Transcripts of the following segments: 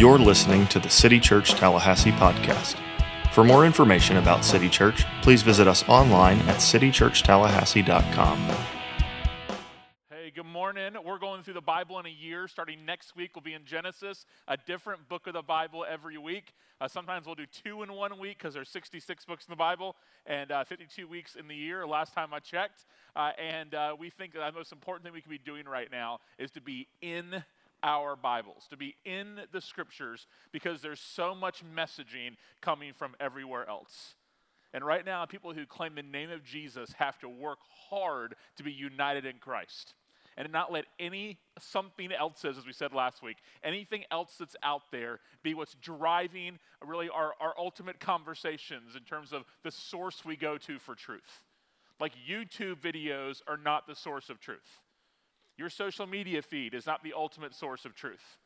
You're listening to the City Church Tallahassee podcast. For more information about City Church, please visit us online at citychurchtallahassee.com. Hey, good morning. We're going through the Bible in a year. Starting next week, we'll be in Genesis, a different book of the Bible every week. Uh, sometimes we'll do two in one week because there's 66 books in the Bible and uh, 52 weeks in the year, last time I checked. Uh, and uh, we think the most important thing we can be doing right now is to be in our Bibles, to be in the scriptures, because there's so much messaging coming from everywhere else. And right now, people who claim the name of Jesus have to work hard to be united in Christ and not let any something else as we said last week, anything else that's out there be what's driving really our, our ultimate conversations in terms of the source we go to for truth. Like YouTube videos are not the source of truth. Your social media feed is not the ultimate source of truth.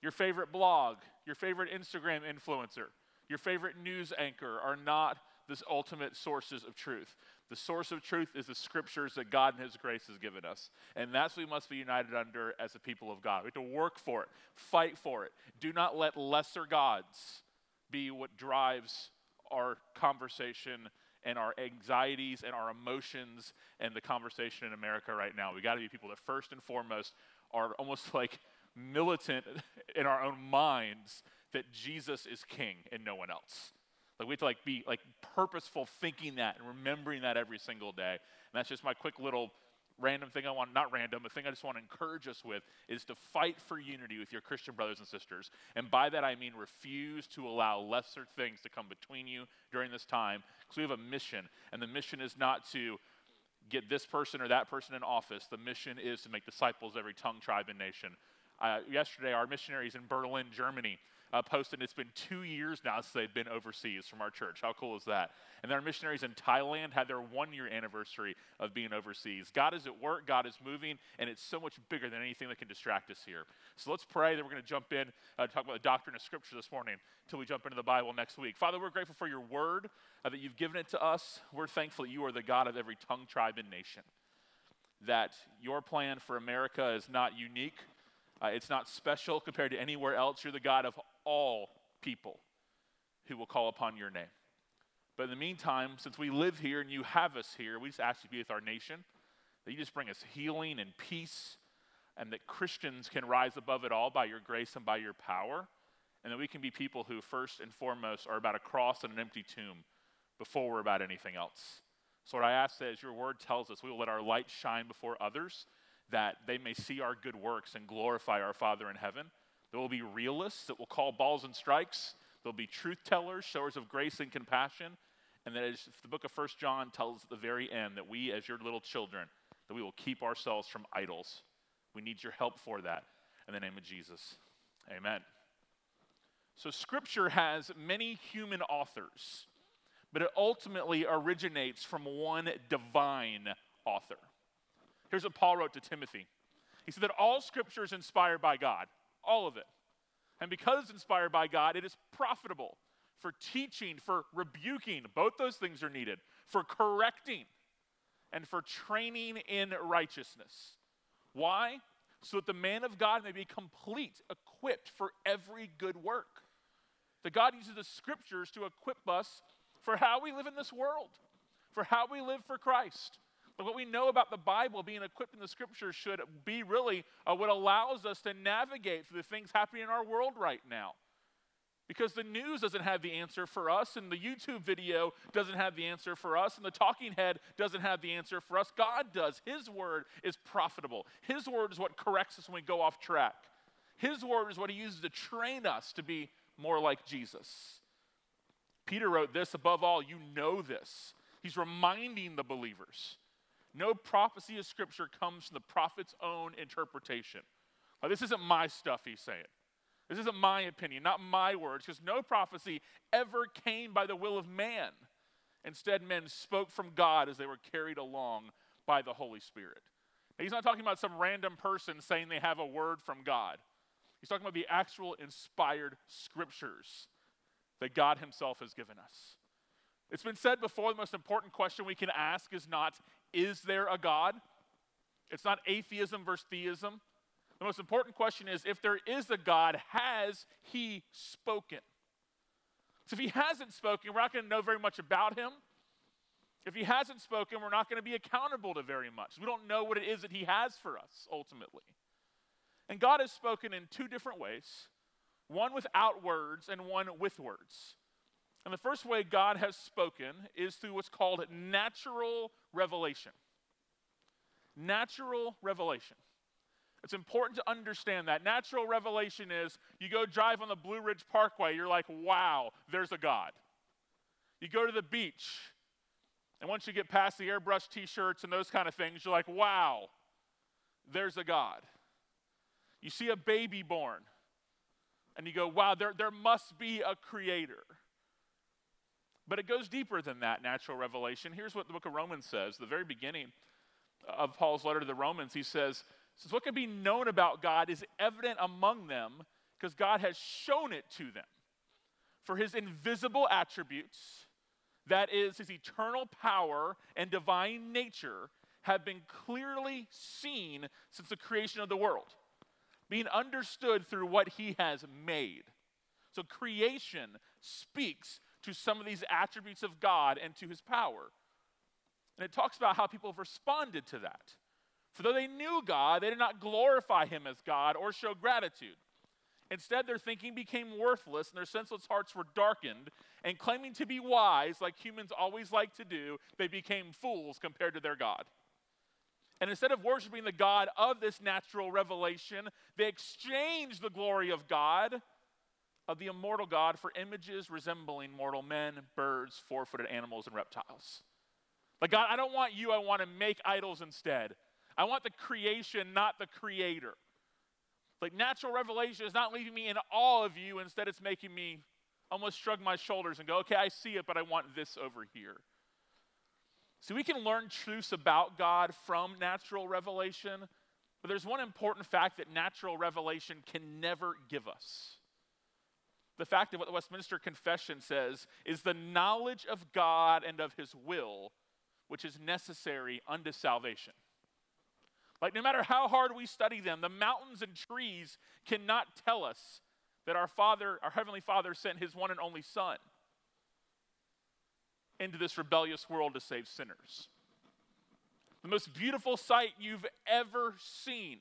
Your favorite blog, your favorite Instagram influencer, your favorite news anchor are not the ultimate sources of truth. The source of truth is the scriptures that God and His grace has given us. And that's what we must be united under as a people of God. We have to work for it, fight for it. Do not let lesser gods be what drives our conversation and our anxieties and our emotions and the conversation in America right now. We got to be people that first and foremost are almost like militant in our own minds that Jesus is king and no one else. Like we have to like be like purposeful thinking that and remembering that every single day. And that's just my quick little random thing I want, not random, a thing I just want to encourage us with is to fight for unity with your Christian brothers and sisters. And by that I mean refuse to allow lesser things to come between you during this time because we have a mission. And the mission is not to get this person or that person in office, the mission is to make disciples every tongue, tribe, and nation. Uh, yesterday, our missionaries in Berlin, Germany, uh, posted it's been two years now since they've been overseas from our church. How cool is that? And our missionaries in Thailand had their one year anniversary of being overseas. God is at work, God is moving, and it's so much bigger than anything that can distract us here. So let's pray that we're going to jump in, uh, talk about the doctrine of Scripture this morning until we jump into the Bible next week. Father, we're grateful for your word, uh, that you've given it to us. We're thankful that you are the God of every tongue, tribe, and nation. That your plan for America is not unique. Uh, it's not special compared to anywhere else. You're the God of all people who will call upon your name. But in the meantime, since we live here and you have us here, we just ask you to be with our nation, that you just bring us healing and peace, and that Christians can rise above it all by your grace and by your power, and that we can be people who, first and foremost, are about a cross and an empty tomb before we're about anything else. So, what I ask that as your word tells us, we will let our light shine before others, that they may see our good works and glorify our Father in heaven. There will be realists that will call balls and strikes. There'll be truth tellers, showers of grace and compassion. And that as the book of First John tells at the very end, that we, as your little children, that we will keep ourselves from idols. We need your help for that. In the name of Jesus. Amen. So, Scripture has many human authors, but it ultimately originates from one divine author. Here's what Paul wrote to Timothy He said that all Scripture is inspired by God all of it. And because it's inspired by God, it is profitable for teaching, for rebuking. Both those things are needed. For correcting and for training in righteousness. Why? So that the man of God may be complete, equipped for every good work. That God uses the scriptures to equip us for how we live in this world, for how we live for Christ. But what we know about the Bible being equipped in the scriptures should be really uh, what allows us to navigate through the things happening in our world right now. Because the news doesn't have the answer for us, and the YouTube video doesn't have the answer for us, and the talking head doesn't have the answer for us. God does. His word is profitable. His word is what corrects us when we go off track. His word is what He uses to train us to be more like Jesus. Peter wrote this above all, you know this. He's reminding the believers no prophecy of Scripture comes from the prophet's own interpretation. This isn't my stuff, he's saying. This isn't my opinion, not my words, because no prophecy ever came by the will of man. Instead, men spoke from God as they were carried along by the Holy Spirit. Now, he's not talking about some random person saying they have a word from God. He's talking about the actual inspired scriptures that God Himself has given us. It's been said before the most important question we can ask is not, is there a God? It's not atheism versus theism. The most important question is if there is a God, has he spoken? So if he hasn't spoken, we're not going to know very much about him. If he hasn't spoken, we're not going to be accountable to very much. We don't know what it is that he has for us ultimately. And God has spoken in two different ways one without words and one with words. And the first way God has spoken is through what's called natural revelation. Natural revelation. It's important to understand that. Natural revelation is you go drive on the Blue Ridge Parkway, you're like, wow, there's a God. You go to the beach, and once you get past the airbrush t shirts and those kind of things, you're like, wow, there's a God. You see a baby born, and you go, wow, there, there must be a creator. But it goes deeper than that natural revelation. Here's what the book of Romans says, the very beginning of Paul's letter to the Romans. He says, since what can be known about God is evident among them because God has shown it to them. For his invisible attributes, that is, his eternal power and divine nature, have been clearly seen since the creation of the world, being understood through what he has made. So creation speaks to some of these attributes of God and to his power. And it talks about how people have responded to that. For though they knew God, they did not glorify him as God or show gratitude. Instead, their thinking became worthless and their senseless hearts were darkened. And claiming to be wise, like humans always like to do, they became fools compared to their God. And instead of worshiping the God of this natural revelation, they exchanged the glory of God, of the immortal God, for images resembling mortal men, birds, four footed animals, and reptiles. Like, God, I don't want you, I want to make idols instead. I want the creation, not the creator. Like natural revelation is not leaving me in awe of you, instead, it's making me almost shrug my shoulders and go, okay, I see it, but I want this over here. So we can learn truths about God from natural revelation, but there's one important fact that natural revelation can never give us. The fact of what the Westminster Confession says is the knowledge of God and of his will, which is necessary unto salvation. Like, no matter how hard we study them, the mountains and trees cannot tell us that our Father, our Heavenly Father, sent His one and only Son into this rebellious world to save sinners. The most beautiful sight you've ever seen.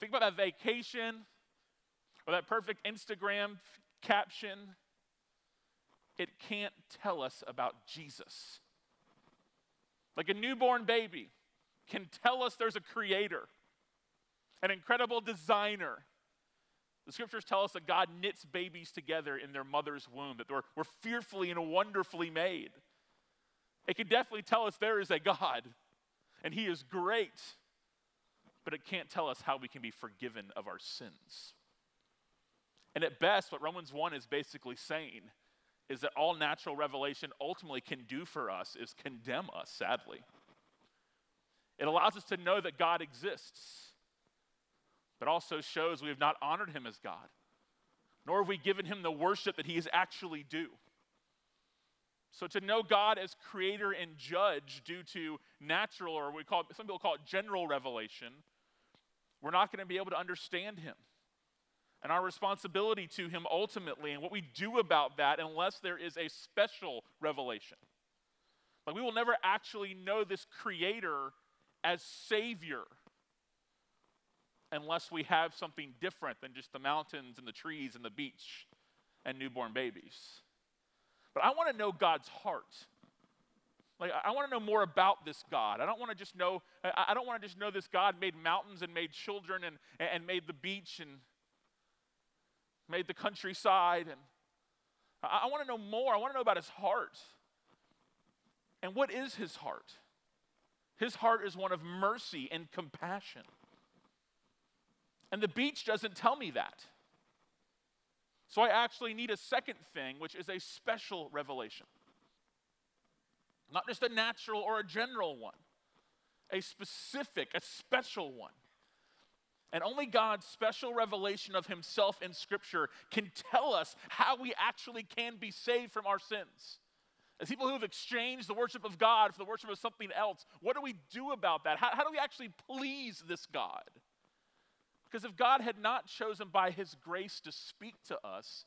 Think about that vacation or that perfect Instagram caption. It can't tell us about Jesus. Like a newborn baby can tell us there's a creator, an incredible designer. The scriptures tell us that God knits babies together in their mother's womb, that we're, fearfully and wonderfully made. It can definitely tell us there is a God, and He is great, but it can't tell us how we can be forgiven of our sins. And at best, what Romans 1 is basically saying is that all natural revelation ultimately can do for us is condemn us, sadly. It allows us to know that God exists, but also shows we have not honored him as God, nor have we given him the worship that he is actually due. So to know God as creator and judge due to natural, or we call it, some people call it general revelation, we're not going to be able to understand him and our responsibility to him ultimately and what we do about that unless there is a special revelation. Like we will never actually know this creator as Savior unless we have something different than just the mountains and the trees and the beach and newborn babies. But I want to know God's heart. Like, I want to know more about this God. I don't want to just know, I don't want to just know this God made mountains and made children and, and made the beach and made the countryside. And I, I want to know more. I want to know about his heart. And what is his heart? His heart is one of mercy and compassion. And the beach doesn't tell me that. So I actually need a second thing, which is a special revelation. Not just a natural or a general one, a specific, a special one. And only God's special revelation of Himself in Scripture can tell us how we actually can be saved from our sins. As people who have exchanged the worship of God for the worship of something else, what do we do about that? How, how do we actually please this God? Because if God had not chosen by his grace to speak to us,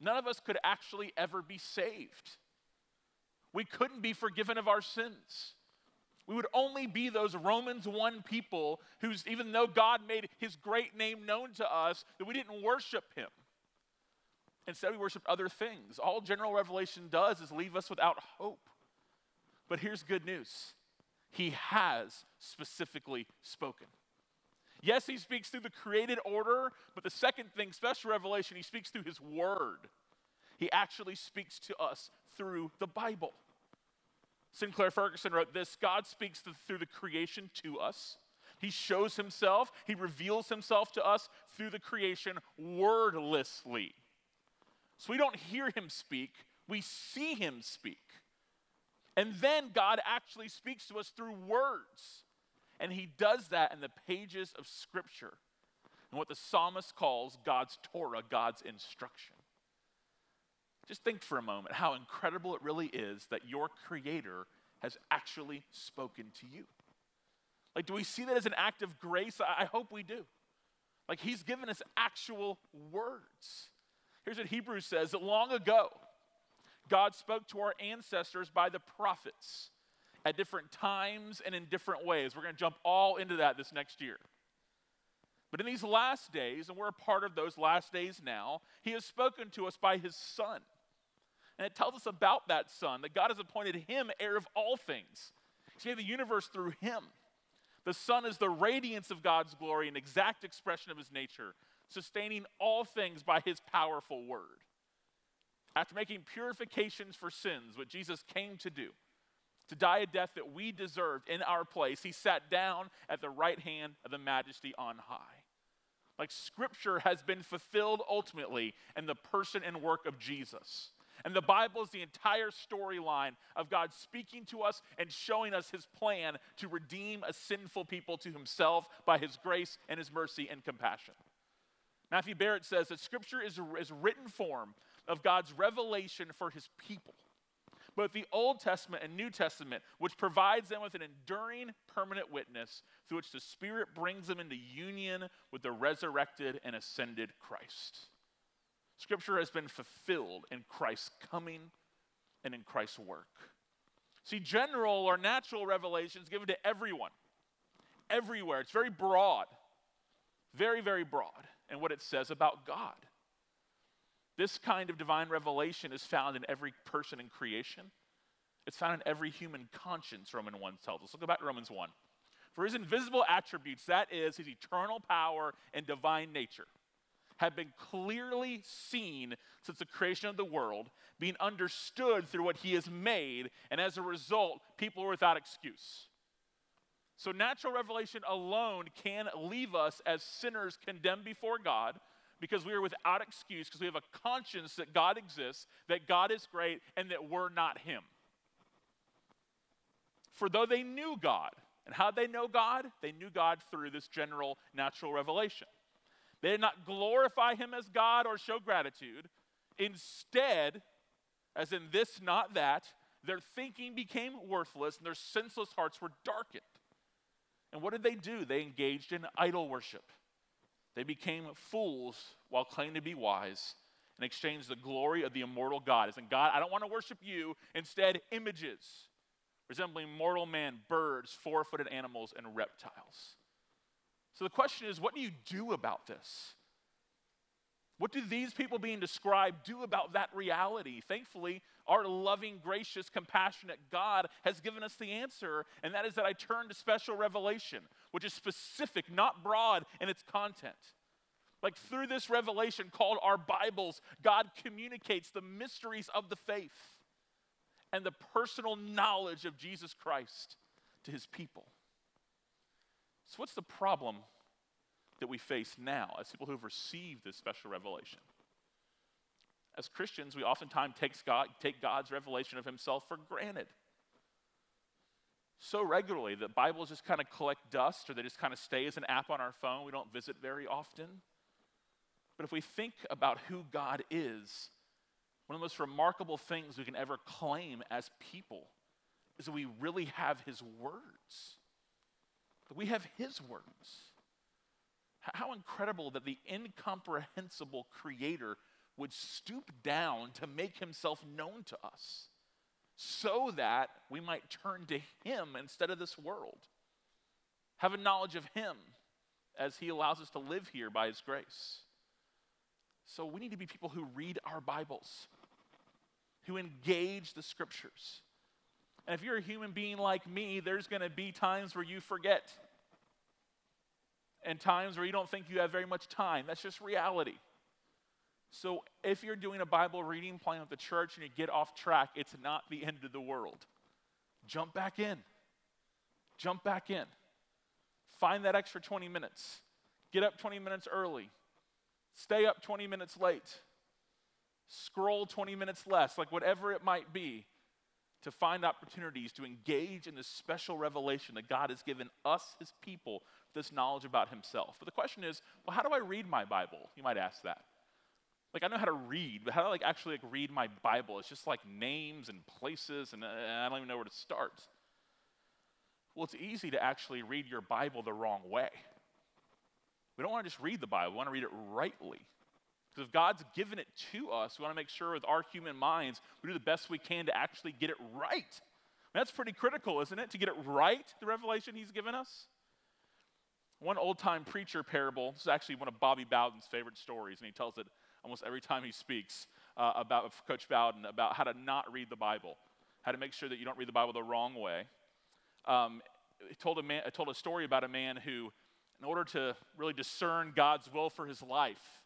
none of us could actually ever be saved. We couldn't be forgiven of our sins. We would only be those Romans 1 people who's, even though God made his great name known to us, that we didn't worship him. Instead, we worshiped other things. All general revelation does is leave us without hope. But here's good news He has specifically spoken. Yes, He speaks through the created order, but the second thing, special revelation, He speaks through His Word. He actually speaks to us through the Bible. Sinclair Ferguson wrote this God speaks through the creation to us. He shows himself, he reveals himself to us through the creation wordlessly. So we don't hear him speak, we see him speak. And then God actually speaks to us through words. And he does that in the pages of Scripture, and what the psalmist calls God's Torah, God's instruction. Just think for a moment how incredible it really is that your Creator has actually spoken to you. Like, do we see that as an act of grace? I hope we do. Like, He's given us actual words. Here's what Hebrews says that long ago, God spoke to our ancestors by the prophets at different times and in different ways. We're going to jump all into that this next year. But in these last days, and we're a part of those last days now, He has spoken to us by His Son. And it tells us about that Son, that God has appointed Him heir of all things. He made the universe through Him. The Son is the radiance of God's glory, an exact expression of His nature, sustaining all things by His powerful word. After making purifications for sins, what Jesus came to do, to die a death that we deserved in our place, he sat down at the right hand of the majesty on high. Like scripture has been fulfilled ultimately in the person and work of Jesus. And the Bible is the entire storyline of God speaking to us and showing us his plan to redeem a sinful people to himself by his grace and his mercy and compassion. Matthew Barrett says that scripture is, is written form of God's revelation for his people. Both the Old Testament and New Testament, which provides them with an enduring, permanent witness through which the Spirit brings them into union with the resurrected and ascended Christ. Scripture has been fulfilled in Christ's coming and in Christ's work. See, general or natural revelation is given to everyone, everywhere. It's very broad, very, very broad, and what it says about God. This kind of divine revelation is found in every person in creation. It's found in every human conscience, Romans 1 tells us. Look back to Romans 1. For his invisible attributes, that is, his eternal power and divine nature, have been clearly seen since the creation of the world, being understood through what he has made, and as a result, people are without excuse. So, natural revelation alone can leave us as sinners condemned before God because we are without excuse, because we have a conscience that God exists, that God is great, and that we're not Him. For though they knew God, and how they know God? They knew God through this general natural revelation. They did not glorify Him as God or show gratitude. Instead, as in this, not that, their thinking became worthless and their senseless hearts were darkened. And what did they do? They engaged in idol worship. They became fools while claiming to be wise and exchanged the glory of the immortal God. As in, God, I don't want to worship you. Instead, images resembling mortal man, birds, four footed animals, and reptiles. So the question is what do you do about this? What do these people being described do about that reality? Thankfully, our loving, gracious, compassionate God has given us the answer, and that is that I turn to special revelation, which is specific, not broad in its content. Like through this revelation called our Bibles, God communicates the mysteries of the faith and the personal knowledge of Jesus Christ to his people. So, what's the problem that we face now as people who've received this special revelation? As Christians, we oftentimes take, God, take God's revelation of himself for granted. So regularly that Bibles just kind of collect dust or they just kind of stay as an app on our phone. We don't visit very often. But if we think about who God is, one of the most remarkable things we can ever claim as people is that we really have His words. We have His words. How incredible that the incomprehensible Creator would stoop down to make himself known to us so that we might turn to him instead of this world. Have a knowledge of him as he allows us to live here by his grace. So we need to be people who read our Bibles, who engage the scriptures. And if you're a human being like me, there's going to be times where you forget and times where you don't think you have very much time. That's just reality. So if you're doing a Bible reading plan with the church and you get off track, it's not the end of the world. Jump back in. Jump back in. Find that extra 20 minutes. Get up 20 minutes early. Stay up 20 minutes late. Scroll 20 minutes less, like whatever it might be, to find opportunities to engage in this special revelation that God has given us, his people, this knowledge about himself. But the question is, well, how do I read my Bible? You might ask that. Like I know how to read, but how do I like actually like read my Bible? It's just like names and places, and uh, I don't even know where to start. Well, it's easy to actually read your Bible the wrong way. We don't want to just read the Bible, we want to read it rightly. Because if God's given it to us, we want to make sure with our human minds we do the best we can to actually get it right. I mean, that's pretty critical, isn't it? To get it right, the revelation He's given us. One old time preacher parable, this is actually one of Bobby Bowden's favorite stories, and he tells it almost every time he speaks uh, about Coach Bowden about how to not read the Bible, how to make sure that you don't read the Bible the wrong way. Um, he told a, man, told a story about a man who, in order to really discern God's will for his life,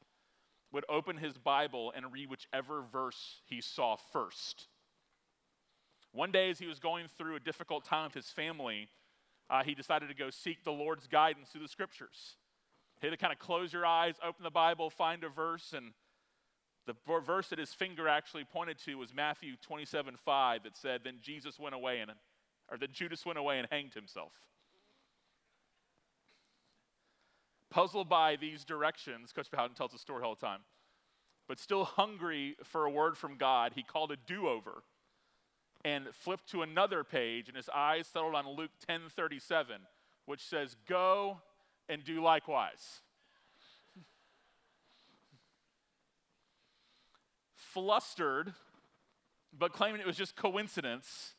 would open his Bible and read whichever verse he saw first. One day, as he was going through a difficult time with his family, uh, he decided to go seek the Lord's guidance through the scriptures. He had to kind of close your eyes, open the Bible, find a verse, and the verse that his finger actually pointed to was Matthew 27 5 that said, Then Jesus went away and, or that Judas went away and hanged himself. Puzzled by these directions, Coach Bowden tells a story all the time, but still hungry for a word from God, he called a do over and flipped to another page, and his eyes settled on Luke 10 37, which says, Go and do likewise. Flustered, but claiming it was just coincidence,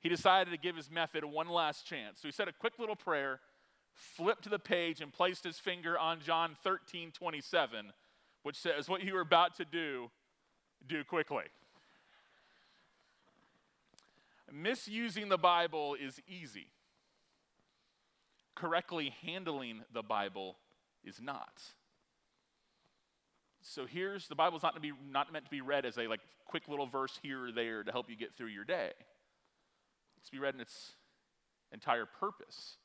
he decided to give his method one last chance. So he said a quick little prayer, flipped to the page, and placed his finger on John 13 27, which says, What you are about to do, do quickly. Misusing the Bible is easy correctly handling the Bible is not. So here's the Bible's not, to be, not meant to be read as a like quick little verse here or there to help you get through your day. It's to be read in its entire purpose,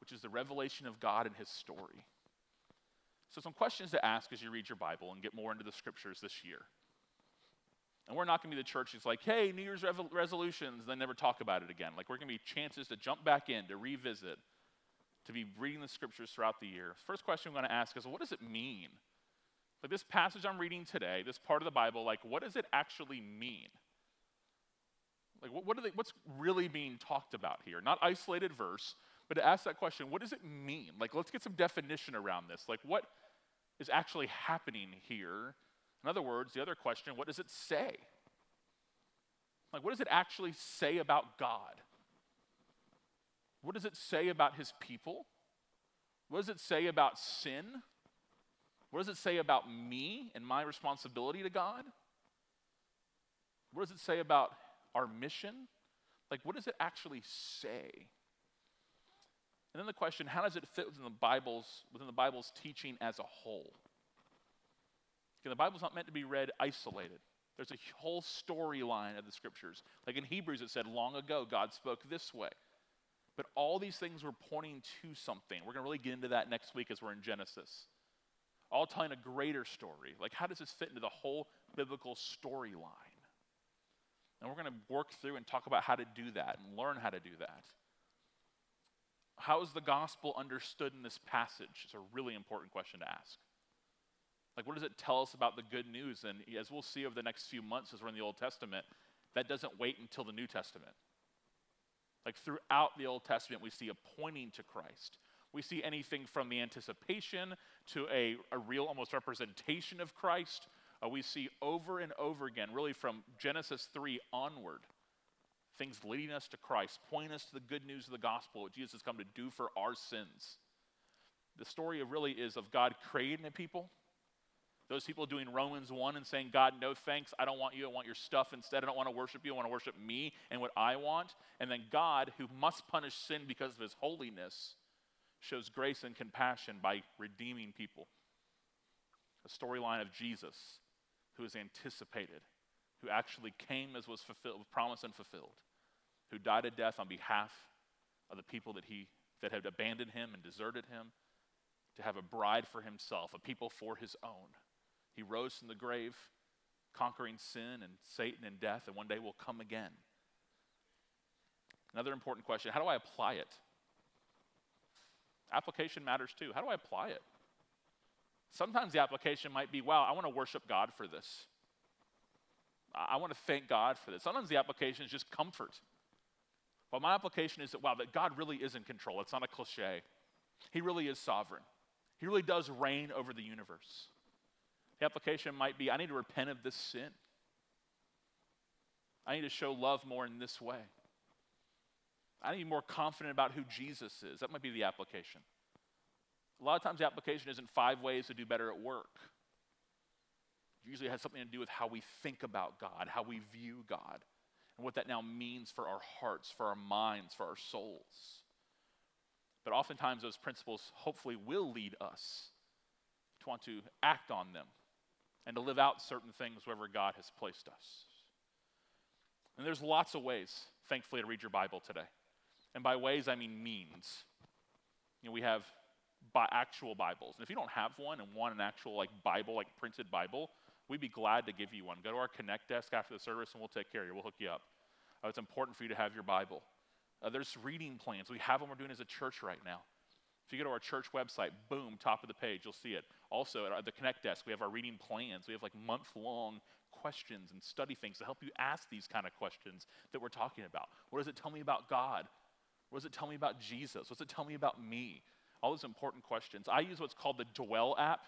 which is the revelation of God and his story. So some questions to ask as you read your Bible and get more into the scriptures this year. And we're not going to be the church that's like, hey, New Year's resolutions, then never talk about it again. Like, we're going to be chances to jump back in, to revisit, to be reading the scriptures throughout the year. First question I'm going to ask is what does it mean? Like this passage I'm reading today, this part of the Bible, like what does it actually mean? Like what, what they, what's really being talked about here? Not isolated verse, but to ask that question, what does it mean? Like let's get some definition around this. Like what is actually happening here? In other words, the other question, what does it say? Like what does it actually say about God? What does it say about his people? What does it say about sin? What does it say about me and my responsibility to God? What does it say about our mission? Like, what does it actually say? And then the question, how does it fit within the Bible's, within the Bible's teaching as a whole? The Bible's not meant to be read isolated. There's a whole storyline of the scriptures. Like in Hebrews, it said, long ago, God spoke this way. But all these things were pointing to something. We're going to really get into that next week as we're in Genesis. All telling a greater story. Like, how does this fit into the whole biblical storyline? And we're going to work through and talk about how to do that and learn how to do that. How is the gospel understood in this passage? It's a really important question to ask. Like, what does it tell us about the good news? And as we'll see over the next few months as we're in the Old Testament, that doesn't wait until the New Testament. Like throughout the Old Testament, we see a pointing to Christ. We see anything from the anticipation to a, a real almost representation of Christ. Uh, we see over and over again, really from Genesis 3 onward, things leading us to Christ, pointing us to the good news of the gospel, what Jesus has come to do for our sins. The story really is of God creating a people, those people doing Romans 1 and saying, God, no thanks, I don't want you, I want your stuff instead, I don't want to worship you, I want to worship me and what I want. And then God, who must punish sin because of his holiness, shows grace and compassion by redeeming people. A storyline of Jesus, who is anticipated, who actually came as was fulfilled, promised and fulfilled, who died a death on behalf of the people that he that had abandoned him and deserted him, to have a bride for himself, a people for his own. He rose from the grave, conquering sin and Satan and death, and one day will come again. Another important question how do I apply it? Application matters too. How do I apply it? Sometimes the application might be wow, I want to worship God for this. I want to thank God for this. Sometimes the application is just comfort. But my application is that, wow, that God really is in control. It's not a cliche. He really is sovereign. He really does reign over the universe. The application might be I need to repent of this sin. I need to show love more in this way. I need to be more confident about who Jesus is. That might be the application. A lot of times, the application isn't five ways to do better at work. Usually has something to do with how we think about God, how we view God, and what that now means for our hearts, for our minds, for our souls. But oftentimes, those principles hopefully will lead us to want to act on them and to live out certain things wherever God has placed us. And there's lots of ways, thankfully, to read your Bible today. And by ways, I mean means. You know, we have bi- actual Bibles. And if you don't have one and want an actual like Bible, like printed Bible, we'd be glad to give you one. Go to our Connect desk after the service and we'll take care of you. We'll hook you up. Uh, it's important for you to have your Bible. Uh, there's reading plans. We have them we're doing as a church right now. If you go to our church website, boom, top of the page, you'll see it. Also, at the Connect desk, we have our reading plans. We have like month long questions and study things to help you ask these kind of questions that we're talking about. What does it tell me about God? What does it tell me about Jesus? What does it tell me about me? All those important questions. I use what's called the Dwell app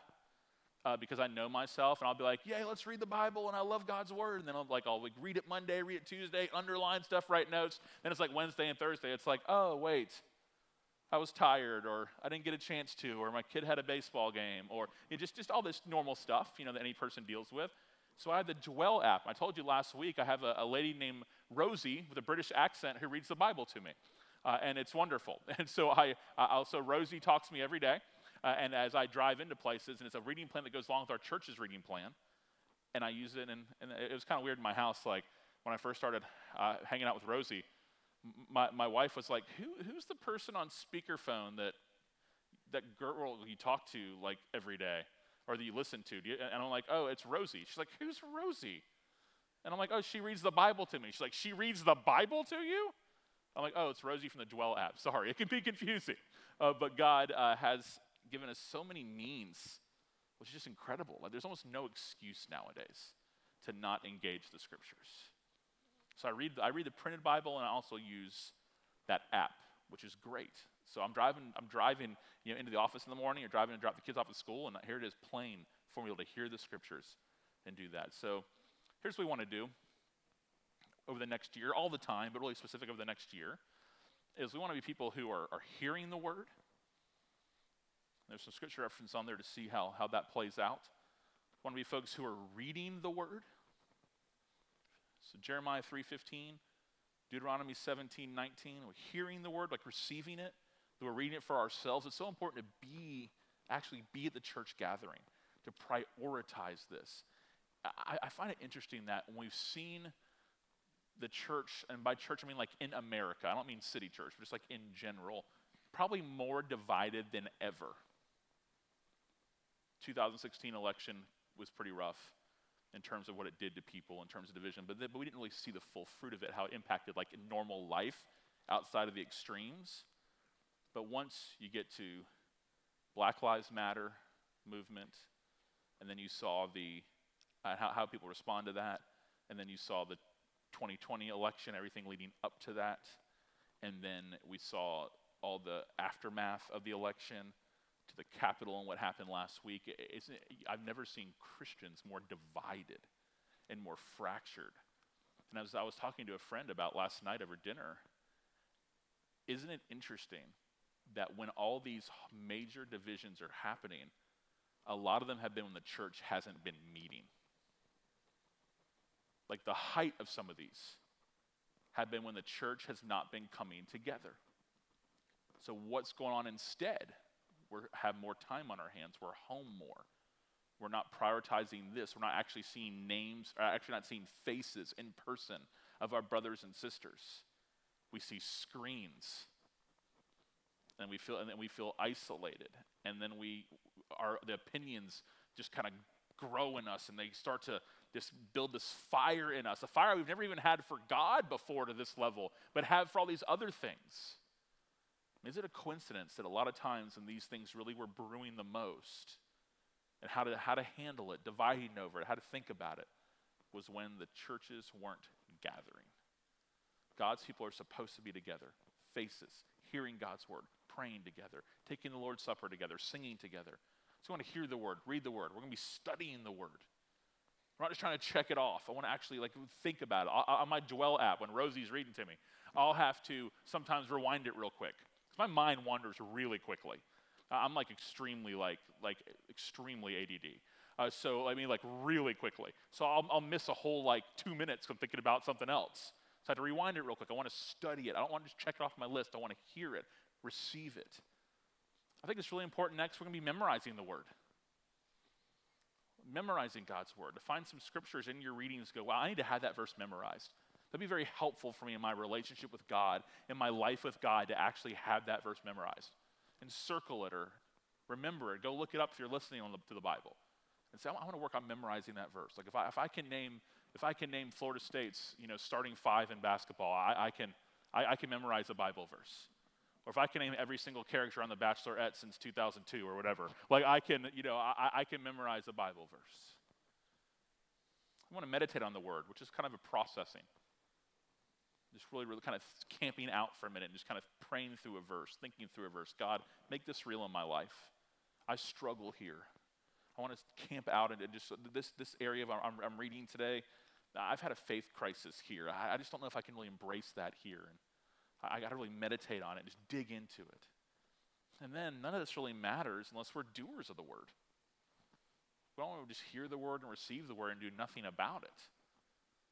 uh, because I know myself, and I'll be like, "Yay, let's read the Bible!" And I love God's Word. And then I'll like, I'll like read it Monday, read it Tuesday, underline stuff, write notes. Then it's like Wednesday and Thursday. It's like, oh wait, I was tired, or I didn't get a chance to, or my kid had a baseball game, or you know, just, just all this normal stuff, you know, that any person deals with. So I have the Dwell app. I told you last week I have a, a lady named Rosie with a British accent who reads the Bible to me. Uh, and it's wonderful. And so I also Rosie talks to me every day, uh, and as I drive into places, and it's a reading plan that goes along with our church's reading plan, and I use it. And, and it was kind of weird in my house, like when I first started uh, hanging out with Rosie my, my wife was like, Who, who's the person on speakerphone that, that girl you talk to like every day or that you listen to? And I'm like, Oh, it's Rosie. She's like, Who's Rosie? And I'm like, Oh, she reads the Bible to me. She's like, She reads the Bible to you? I'm like, Oh, it's Rosie from the Dwell app. Sorry, it can be confusing. Uh, but God uh, has given us so many means, which is just incredible. Like, there's almost no excuse nowadays to not engage the scriptures. So I read, I read the printed Bible and I also use that app, which is great. So I'm driving, I'm driving you know, into the office in the morning or driving to drop the kids off at school, and here it is plain for me to hear the scriptures and do that. So here's what we want to do over the next year, all the time, but really specific over the next year, is we want to be people who are, are hearing the word. There's some scripture reference on there to see how, how that plays out. Want to be folks who are reading the word. So Jeremiah 3:15, Deuteronomy 17, 19, we're hearing the word, like receiving it, we're reading it for ourselves. It's so important to be, actually be at the church gathering, to prioritize this. I, I find it interesting that when we've seen the church, and by church I mean like in America, I don't mean city church, but just like in general, probably more divided than ever. 2016 election was pretty rough in terms of what it did to people, in terms of division, but, but we didn't really see the full fruit of it, how it impacted like normal life outside of the extremes. But once you get to Black Lives Matter movement, and then you saw the uh, how, how people respond to that, and then you saw the 2020 election, everything leading up to that, and then we saw all the aftermath of the election to the Capitol and what happened last week, it, I've never seen Christians more divided and more fractured. And as I was talking to a friend about last night over dinner, isn't it interesting that when all these major divisions are happening, a lot of them have been when the church hasn't been meeting? Like the height of some of these have been when the church has not been coming together. So, what's going on instead? We have more time on our hands. We're home more. We're not prioritizing this. We're not actually seeing names, or actually not seeing faces in person of our brothers and sisters. We see screens. And we feel and then we feel isolated. And then we our the opinions just kind of grow in us and they start to just build this fire in us, a fire we've never even had for God before to this level, but have for all these other things. Is it a coincidence that a lot of times when these things really were brewing the most, and how to, how to handle it, dividing over it, how to think about it, was when the churches weren't gathering. God's people are supposed to be together, faces, hearing God's word, praying together, taking the Lord's Supper together, singing together. So I want to hear the word, read the word. We're going to be studying the word. We're not just trying to check it off. I want to actually like think about it. On my Dwell app, when Rosie's reading to me, I'll have to sometimes rewind it real quick my mind wanders really quickly. I'm like extremely like like extremely ADD. Uh, so I mean like really quickly. So I'll, I'll miss a whole like two minutes from thinking about something else. So I have to rewind it real quick. I want to study it. I don't want to just check it off my list. I want to hear it, receive it. I think it's really important next. We're going to be memorizing the word memorizing God's word, to find some scriptures in your readings, go, wow, I need to have that verse memorized. That'd be very helpful for me in my relationship with God, in my life with God, to actually have that verse memorized. And circle it or remember it. Go look it up if you're listening the, to the Bible. And say, I want to work on memorizing that verse. Like if I, if I can name if I can name Florida State's you know starting five in basketball, I, I can I, I can memorize a Bible verse or if I can name every single character on The Bachelorette since 2002 or whatever, like I can, you know, I, I can memorize a Bible verse. I want to meditate on the word, which is kind of a processing. Just really, really kind of camping out for a minute and just kind of praying through a verse, thinking through a verse. God, make this real in my life. I struggle here. I want to camp out and just this, this area of I'm, I'm reading today. I've had a faith crisis here. I, I just don't know if I can really embrace that here. And I got to really meditate on it, and just dig into it. And then none of this really matters unless we're doers of the word. We don't want to just hear the word and receive the word and do nothing about it.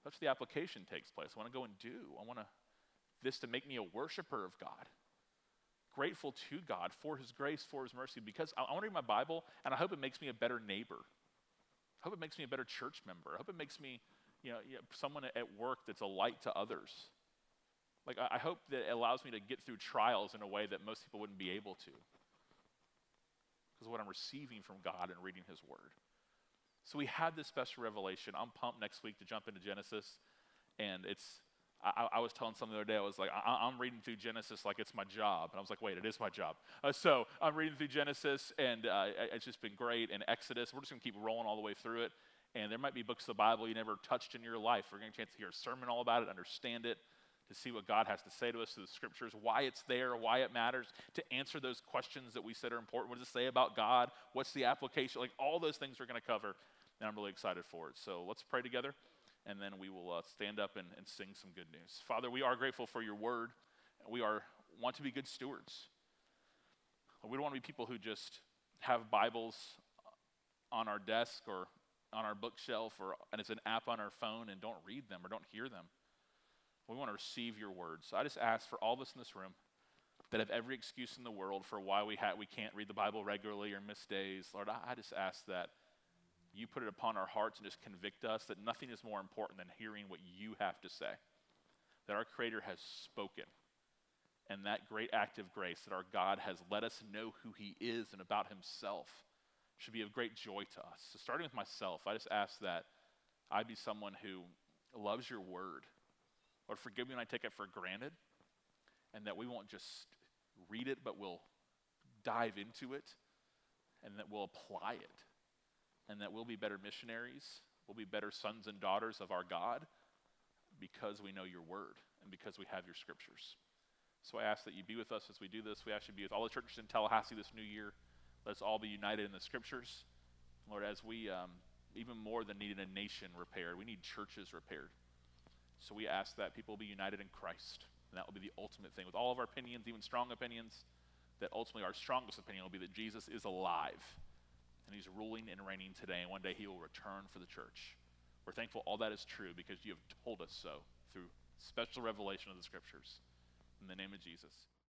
That's the application takes place. I want to go and do. I want to this to make me a worshiper of God. Grateful to God for his grace, for his mercy, because I, I want to read my Bible and I hope it makes me a better neighbor. I hope it makes me a better church member. I hope it makes me, you know, someone at work that's a light to others. Like, I hope that it allows me to get through trials in a way that most people wouldn't be able to. Because what I'm receiving from God and reading His Word. So we had this special revelation. I'm pumped next week to jump into Genesis. And it's, I, I was telling someone the other day, I was like, I, am reading through Genesis like it's my job. And I was like, wait, it is my job. Uh, so I'm reading through Genesis, and uh, it's just been great. And Exodus, we're just going to keep rolling all the way through it. And there might be books of the Bible you never touched in your life. We're going to get a chance to hear a sermon all about it, understand it to see what God has to say to us through the scriptures, why it's there, why it matters, to answer those questions that we said are important. What does it say about God? What's the application? Like all those things we're going to cover, and I'm really excited for it. So let's pray together, and then we will uh, stand up and, and sing some good news. Father, we are grateful for your word. We are want to be good stewards. We don't want to be people who just have Bibles on our desk or on our bookshelf or and it's an app on our phone and don't read them or don't hear them. We want to receive your word. So I just ask for all of us in this room that have every excuse in the world for why we, ha- we can't read the Bible regularly or miss days. Lord, I, I just ask that you put it upon our hearts and just convict us that nothing is more important than hearing what you have to say. That our Creator has spoken. And that great act of grace that our God has let us know who He is and about Himself should be of great joy to us. So, starting with myself, I just ask that I be someone who loves your word Lord, forgive me when I take it for granted, and that we won't just read it, but we'll dive into it, and that we'll apply it, and that we'll be better missionaries, we'll be better sons and daughters of our God because we know your word and because we have your scriptures. So I ask that you be with us as we do this. We ask you to be with all the churches in Tallahassee this new year. Let us all be united in the scriptures. Lord, as we, um, even more than needing a nation repaired, we need churches repaired. So we ask that people be united in Christ. And that will be the ultimate thing. With all of our opinions, even strong opinions, that ultimately our strongest opinion will be that Jesus is alive and he's ruling and reigning today, and one day he will return for the church. We're thankful all that is true because you have told us so through special revelation of the scriptures. In the name of Jesus.